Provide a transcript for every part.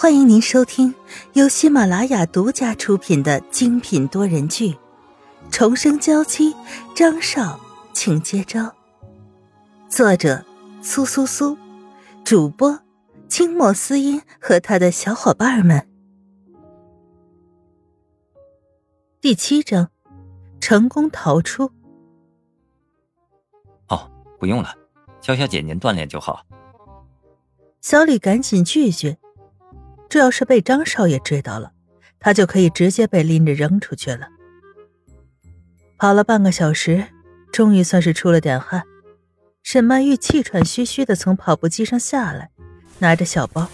欢迎您收听由喜马拉雅独家出品的精品多人剧《重生娇妻》，张少，请接招。作者：苏苏苏，主播：清墨思音和他的小伙伴们。第七章，成功逃出。哦，不用了，肖小姐您锻炼就好。小李赶紧拒绝。这要是被张少爷知道了，他就可以直接被拎着扔出去了。跑了半个小时，终于算是出了点汗。沈曼玉气喘吁吁的从跑步机上下来，拿着小包。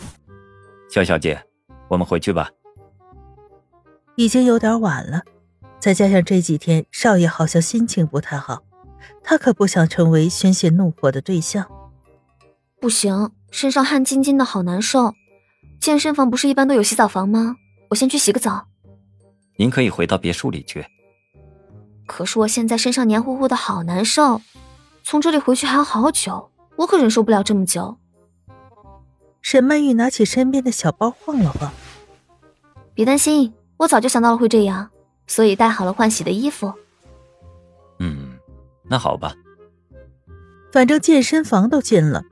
肖小姐，我们回去吧。已经有点晚了，再加上这几天少爷好像心情不太好，他可不想成为宣泄怒火的对象。不行，身上汗津津的好难受。健身房不是一般都有洗澡房吗？我先去洗个澡。您可以回到别墅里去。可是我现在身上黏糊糊的，好难受。从这里回去还要好久，我可忍受不了这么久。沈曼玉拿起身边的小包晃了晃。别担心，我早就想到了会这样，所以带好了换洗的衣服。嗯，那好吧。反正健身房都进了，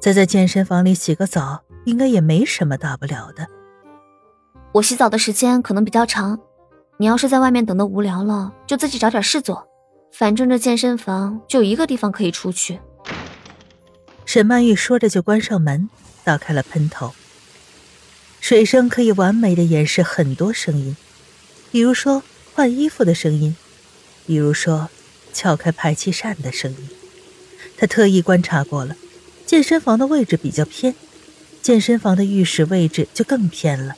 再在健身房里洗个澡。应该也没什么大不了的。我洗澡的时间可能比较长，你要是在外面等的无聊了，就自己找点事做。反正这健身房就一个地方可以出去。沈曼玉说着就关上门，打开了喷头。水声可以完美的掩饰很多声音，比如说换衣服的声音，比如说撬开排气扇的声音。他特意观察过了，健身房的位置比较偏。健身房的浴室位置就更偏了。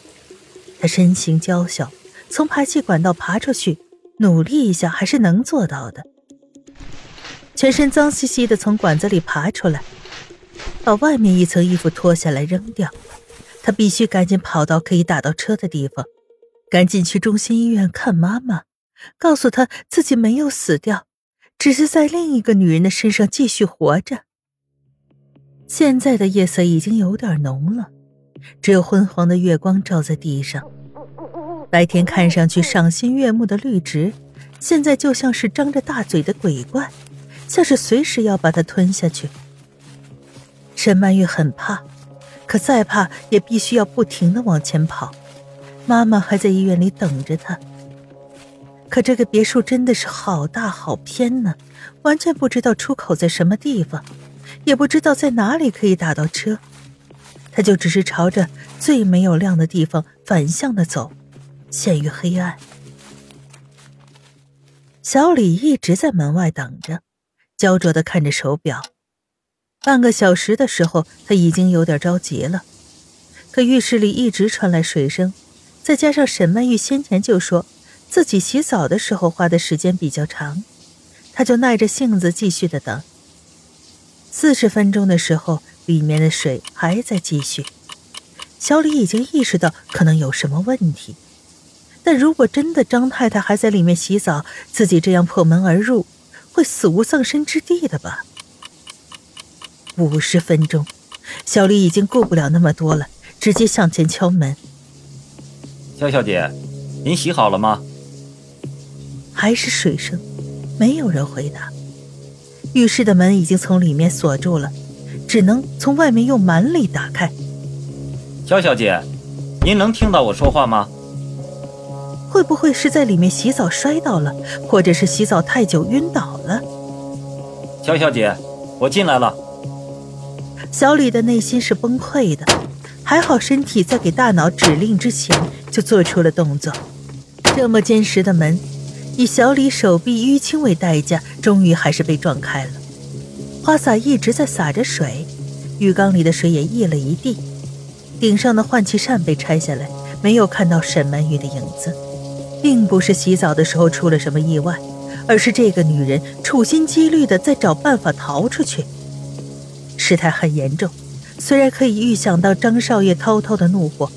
他身形娇小，从排气管道爬出去，努力一下还是能做到的。全身脏兮兮的从管子里爬出来，把外面一层衣服脱下来扔掉。他必须赶紧跑到可以打到车的地方，赶紧去中心医院看妈妈，告诉她自己没有死掉，只是在另一个女人的身上继续活着。现在的夜色已经有点浓了，只有昏黄的月光照在地上。白天看上去赏心悦目的绿植，现在就像是张着大嘴的鬼怪，像是随时要把它吞下去。沈曼玉很怕，可再怕也必须要不停的往前跑。妈妈还在医院里等着她。可这个别墅真的是好大好偏呢，完全不知道出口在什么地方。也不知道在哪里可以打到车，他就只是朝着最没有亮的地方反向的走，陷于黑暗。小李一直在门外等着，焦灼的看着手表。半个小时的时候，他已经有点着急了。可浴室里一直传来水声，再加上沈曼玉先前就说自己洗澡的时候花的时间比较长，他就耐着性子继续的等。四十分钟的时候，里面的水还在继续。小李已经意识到可能有什么问题，但如果真的张太太还在里面洗澡，自己这样破门而入，会死无葬身之地的吧？五十分钟，小李已经顾不了那么多了，直接向前敲门：“肖小姐，您洗好了吗？”还是水声，没有人回答。浴室的门已经从里面锁住了，只能从外面用蛮力打开。肖小姐，您能听到我说话吗？会不会是在里面洗澡摔倒了，或者是洗澡太久晕倒了？肖小姐，我进来了。小李的内心是崩溃的，还好身体在给大脑指令之前就做出了动作。这么坚实的门。以小李手臂淤青为代价，终于还是被撞开了。花洒一直在洒着水，浴缸里的水也溢了一地。顶上的换气扇被拆下来，没有看到沈曼玉的影子。并不是洗澡的时候出了什么意外，而是这个女人处心积虑的在找办法逃出去。事态很严重，虽然可以预想到张少爷滔滔的怒火，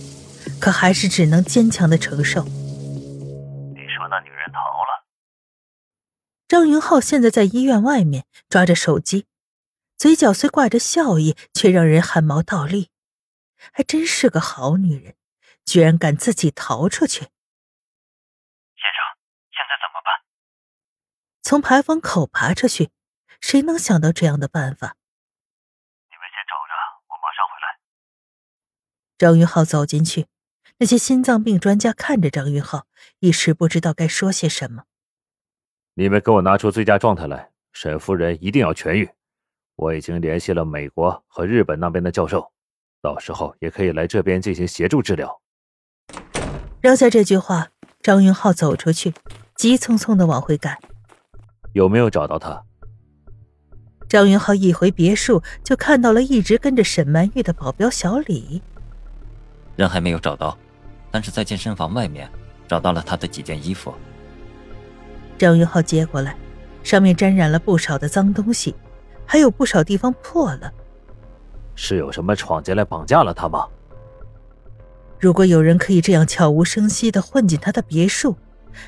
可还是只能坚强的承受。张云浩现在在医院外面抓着手机，嘴角虽挂着笑意，却让人汗毛倒立。还真是个好女人，居然敢自己逃出去。先生，现在怎么办？从牌坊口爬出去，谁能想到这样的办法？你们先找着，我马上回来。张云浩走进去，那些心脏病专家看着张云浩，一时不知道该说些什么。你们给我拿出最佳状态来，沈夫人一定要痊愈。我已经联系了美国和日本那边的教授，到时候也可以来这边进行协助治疗。扔下这句话，张云浩走出去，急匆匆的往回赶。有没有找到他？张云浩一回别墅，就看到了一直跟着沈曼玉的保镖小李。人还没有找到，但是在健身房外面找到了他的几件衣服。张云浩接过来，上面沾染了不少的脏东西，还有不少地方破了。是有什么闯进来绑架了他吗？如果有人可以这样悄无声息的混进他的别墅，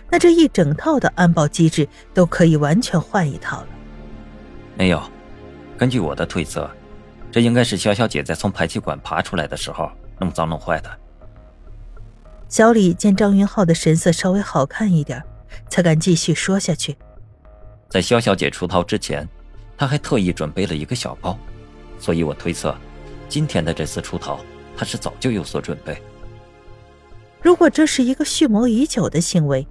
那这一整套的安保机制都可以完全换一套了。没有，根据我的推测，这应该是肖小姐在从排气管爬出来的时候弄脏弄坏的。小李见张云浩的神色稍微好看一点。才敢继续说下去。在肖小姐出逃之前，他还特意准备了一个小包，所以我推测，今天的这次出逃，他是早就有所准备。如果这是一个蓄谋已久的行为，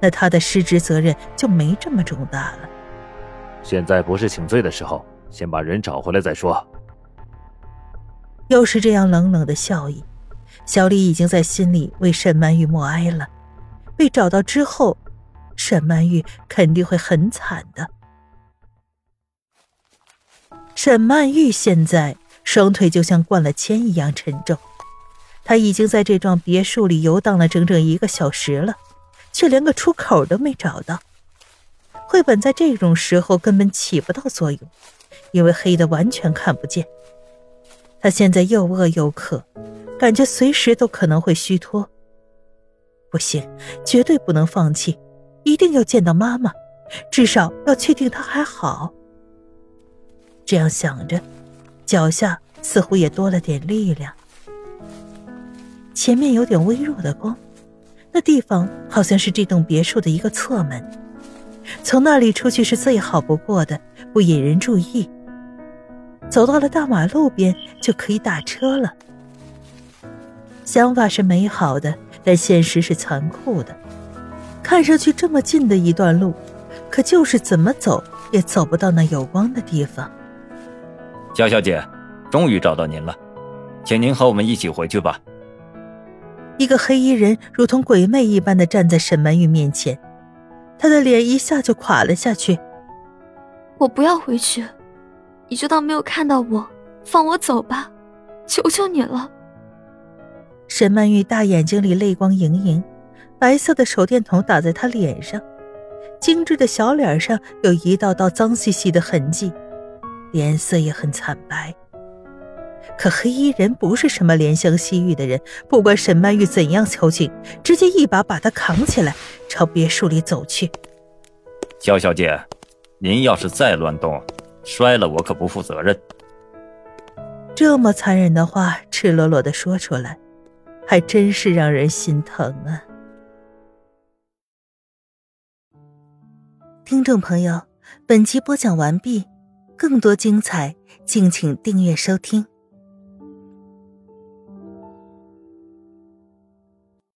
那他的失职责任就没这么重大了。现在不是请罪的时候，先把人找回来再说。又是这样冷冷的笑意，小李已经在心里为沈曼玉默哀了。被找到之后。沈曼玉肯定会很惨的。沈曼玉现在双腿就像灌了铅一样沉重，她已经在这幢别墅里游荡了整整一个小时了，却连个出口都没找到。绘本在这种时候根本起不到作用，因为黑的完全看不见。他现在又饿又渴，感觉随时都可能会虚脱。不行，绝对不能放弃。一定要见到妈妈，至少要确定她还好。这样想着，脚下似乎也多了点力量。前面有点微弱的光，那地方好像是这栋别墅的一个侧门，从那里出去是最好不过的，不引人注意。走到了大马路边就可以打车了。想法是美好的，但现实是残酷的。看上去这么近的一段路，可就是怎么走也走不到那有光的地方。肖小姐，终于找到您了，请您和我们一起回去吧。一个黑衣人如同鬼魅一般的站在沈曼玉面前，他的脸一下就垮了下去。我不要回去，你就当没有看到我，放我走吧，求求你了。沈曼玉大眼睛里泪光盈盈。白色的手电筒打在她脸上，精致的小脸上有一道道脏兮兮的痕迹，脸色也很惨白。可黑衣人不是什么怜香惜玉的人，不管沈曼玉怎样求情，直接一把把她扛起来，朝别墅里走去。肖小姐，您要是再乱动，摔了我可不负责任。这么残忍的话，赤裸裸的说出来，还真是让人心疼啊。听众朋友，本集播讲完毕，更多精彩，敬请订阅收听。